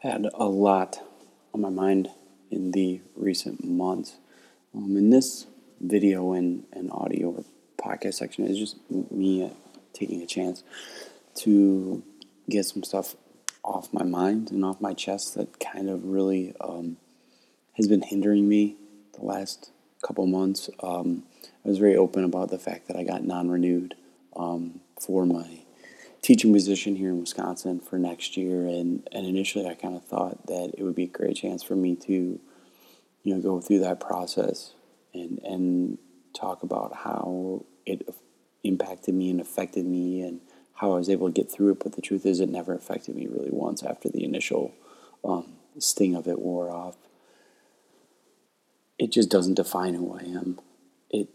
had a lot on my mind in the recent months. Um, in this video and, and audio or podcast section is just me uh, taking a chance to get some stuff off my mind and off my chest that kind of really um, has been hindering me the last couple months. Um, I was very open about the fact that I got non renewed um, for my teaching position here in Wisconsin for next year. And, and initially, I kind of thought that it would be a great chance for me to, you know, go through that process and, and talk about how it impacted me and affected me and how I was able to get through it. But the truth is, it never affected me really once after the initial um, sting of it wore off. It just doesn't define who I am. It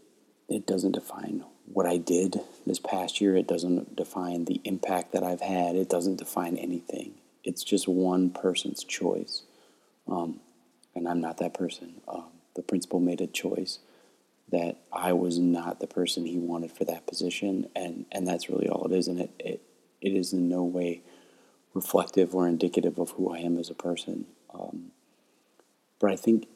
it doesn't define what I did this past year. It doesn't define the impact that I've had. It doesn't define anything. It's just one person's choice. Um, and I'm not that person. Um, the principal made a choice that I was not the person he wanted for that position, and, and that's really all it is. And it, it, it is in no way reflective or indicative of who I am as a person. Um, but I think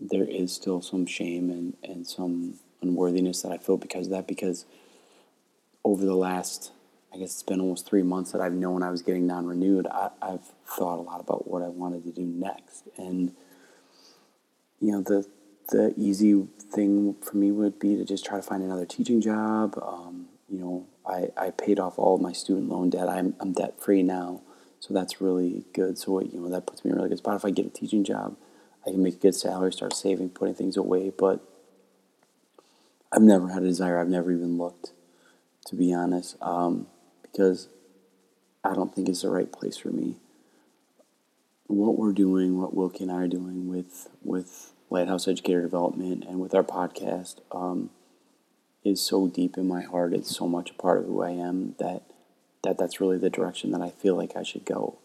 there is still some shame and, and some unworthiness that I feel because of that. Because over the last, I guess it's been almost three months that I've known I was getting non renewed, I've thought a lot about what I wanted to do next. And, you know, the, the easy thing for me would be to just try to find another teaching job. Um, you know, I, I paid off all of my student loan debt. I'm, I'm debt free now. So that's really good. So, you know, that puts me in a really good spot. If I get a teaching job, I can make a good salary, start saving, putting things away. But I've never had a desire. I've never even looked, to be honest, um, because I don't think it's the right place for me. What we're doing, what Wilkie and I are doing with with Lighthouse Educator Development and with our podcast, um, is so deep in my heart. It's so much a part of who I am that that that's really the direction that I feel like I should go.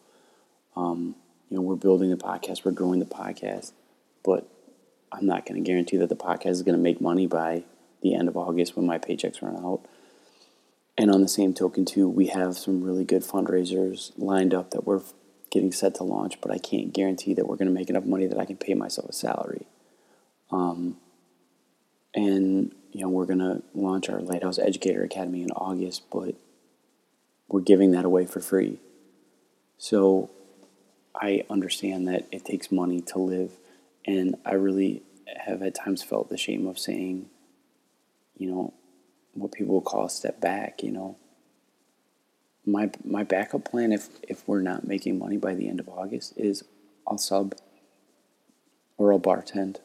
Um, you know, we're building the podcast, we're growing the podcast, but I'm not going to guarantee that the podcast is going to make money by the end of August when my paychecks run out. And on the same token, too, we have some really good fundraisers lined up that we're getting set to launch, but I can't guarantee that we're going to make enough money that I can pay myself a salary. Um, and you know, we're going to launch our Lighthouse Educator Academy in August, but we're giving that away for free. So I understand that it takes money to live, and I really have at times felt the shame of saying you know, what people would call a step back, you know. My my backup plan if if we're not making money by the end of August is I'll sub or I'll bartend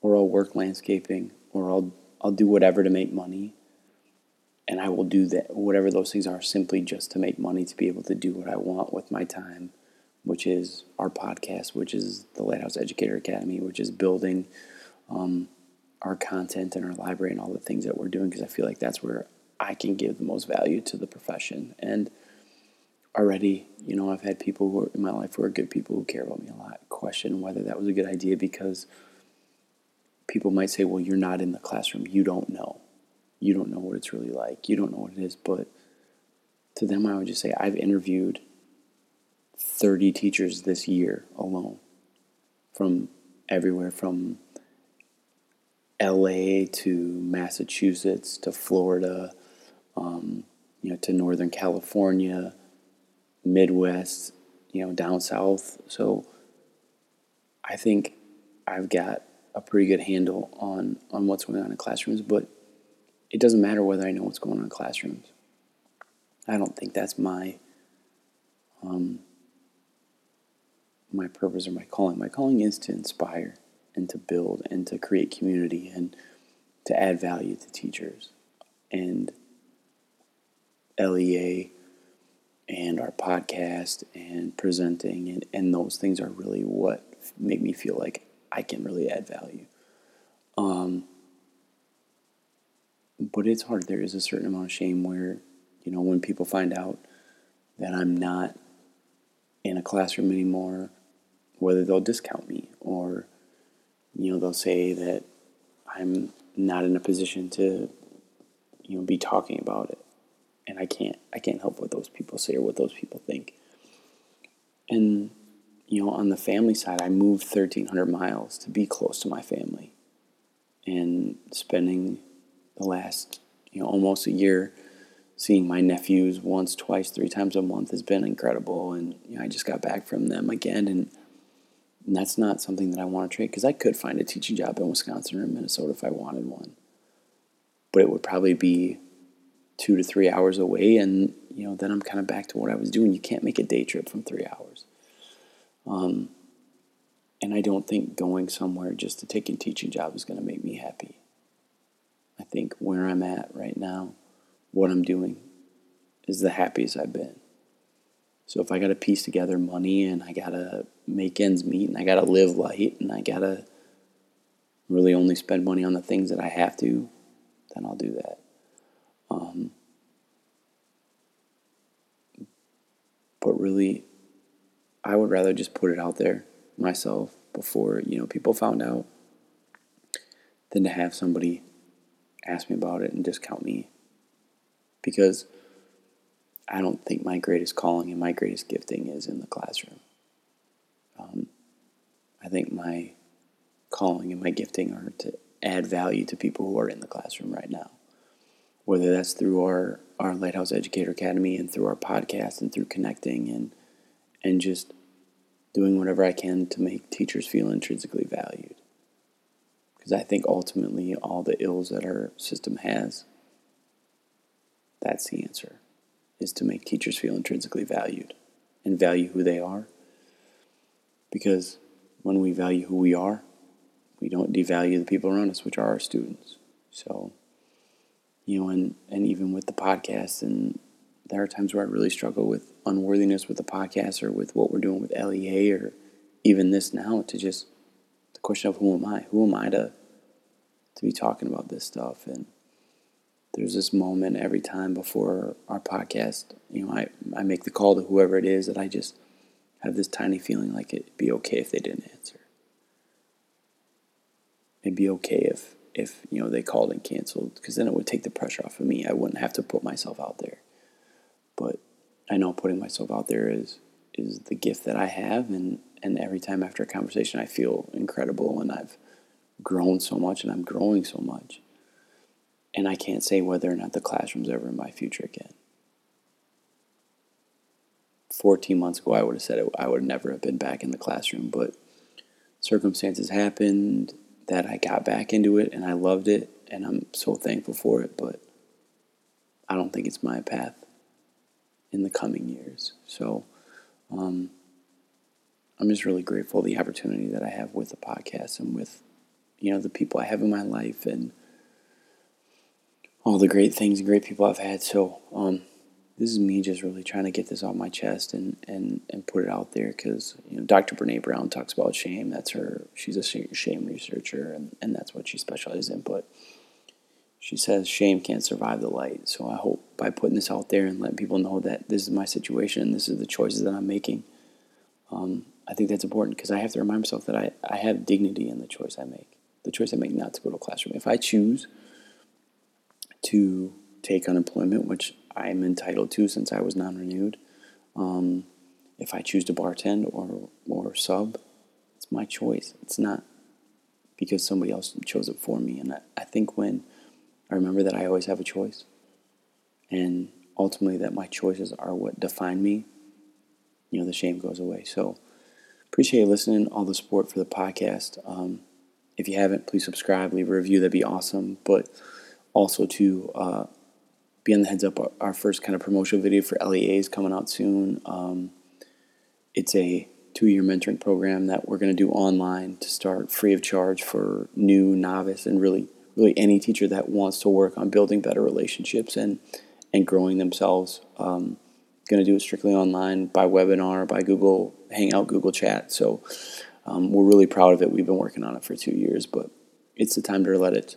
or I'll work landscaping or I'll I'll do whatever to make money and I will do that whatever those things are simply just to make money to be able to do what I want with my time which is our podcast which is the Lighthouse Educator Academy which is building um, our content and our library and all the things that we're doing because I feel like that's where I can give the most value to the profession. And already, you know, I've had people who are in my life who are good people who care about me a lot question whether that was a good idea because people might say, well, you're not in the classroom. You don't know. You don't know what it's really like. You don't know what it is. But to them, I would just say, I've interviewed 30 teachers this year alone from everywhere from LA to Massachusetts to Florida, um, you know, to Northern California, Midwest, you know, down south. So I think I've got a pretty good handle on on what's going on in classrooms, but it doesn't matter whether I know what's going on in classrooms. I don't think that's my um, my purpose or my calling. My calling is to inspire and to build and to create community and to add value to teachers. And LEA and our podcast and presenting and, and those things are really what make me feel like I can really add value. Um, but it's hard. There is a certain amount of shame where, you know, when people find out that I'm not in a classroom anymore, whether they'll discount me or you know, they'll say that I'm not in a position to, you know, be talking about it. And I can't I can't help what those people say or what those people think. And you know, on the family side, I moved 1,300 miles to be close to my family. And spending the last, you know, almost a year seeing my nephews once, twice, three times a month has been incredible. And you know, I just got back from them again. And, and that's not something that I want to trade because I could find a teaching job in Wisconsin or Minnesota if I wanted one. But it would probably be two to three hours away. And, you know, then I'm kind of back to what I was doing. You can't make a day trip from three hours. Um, and I don't think going somewhere just to take a teaching job is going to make me happy. I think where I'm at right now, what I'm doing, is the happiest I've been. So if I got to piece together money and I got to make ends meet and I got to live light and I got to really only spend money on the things that I have to, then I'll do that. Um, but really, I would rather just put it out there myself before you know people found out than to have somebody ask me about it and discount me because I don't think my greatest calling and my greatest gifting is in the classroom. Um, I think my calling and my gifting are to add value to people who are in the classroom right now, whether that's through our, our Lighthouse Educator Academy and through our podcast and through connecting and and just doing whatever I can to make teachers feel intrinsically valued. Because I think ultimately all the ills that our system has, that's the answer, is to make teachers feel intrinsically valued and value who they are. Because when we value who we are, we don't devalue the people around us, which are our students. So, you know, and, and even with the podcast and there are times where I really struggle with unworthiness with the podcast or with what we're doing with LEA or even this now to just the question of who am I? Who am I to to be talking about this stuff? And there's this moment every time before our podcast, you know, I, I make the call to whoever it is that I just have this tiny feeling like it'd be okay if they didn't answer. It'd be okay if if you know they called and canceled because then it would take the pressure off of me. I wouldn't have to put myself out there. But I know putting myself out there is is the gift that I have, and and every time after a conversation, I feel incredible, and I've grown so much, and I'm growing so much, and I can't say whether or not the classroom's ever in my future again. 14 months ago, I would have said it, I would never have been back in the classroom, but circumstances happened that I got back into it and I loved it and I'm so thankful for it, but I don't think it's my path in the coming years. So um, I'm just really grateful the opportunity that I have with the podcast and with you know the people I have in my life and all the great things and great people I've had. So um, this is me just really trying to get this off my chest and and and put it out there because you know Dr. Brene Brown talks about shame. That's her. She's a shame researcher and and that's what she specializes in. But she says shame can't survive the light. So I hope by putting this out there and letting people know that this is my situation, this is the choices that I'm making, um, I think that's important because I have to remind myself that I, I have dignity in the choice I make. The choice I make not to go to a classroom. If I choose to take unemployment, which I'm entitled to since I was non renewed, um, if I choose to bartend or, or sub, it's my choice. It's not because somebody else chose it for me. And I, I think when I remember that I always have a choice. And ultimately, that my choices are what define me. You know, the shame goes away. So, appreciate you listening, all the support for the podcast. Um, if you haven't, please subscribe, leave a review. That'd be awesome. But also to uh, be on the heads up, our first kind of promotional video for LEA is coming out soon. Um, it's a two year mentoring program that we're going to do online to start free of charge for new, novice, and really really any teacher that wants to work on building better relationships and and growing themselves. Um, going to do it strictly online by webinar, by Google Hangout, Google Chat. So um, we're really proud of it. We've been working on it for two years, but it's the time to let it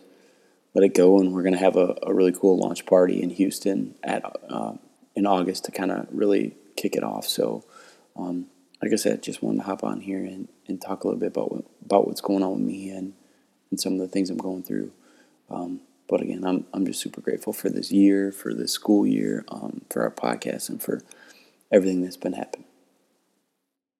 let it go. And we're going to have a, a really cool launch party in Houston at uh, in August to kind of really kick it off. So. Um, like I said, just wanted to hop on here and, and talk a little bit about what, about what's going on with me and, and some of the things I'm going through. Um, but again, I'm, I'm just super grateful for this year, for this school year, um, for our podcast, and for everything that's been happening.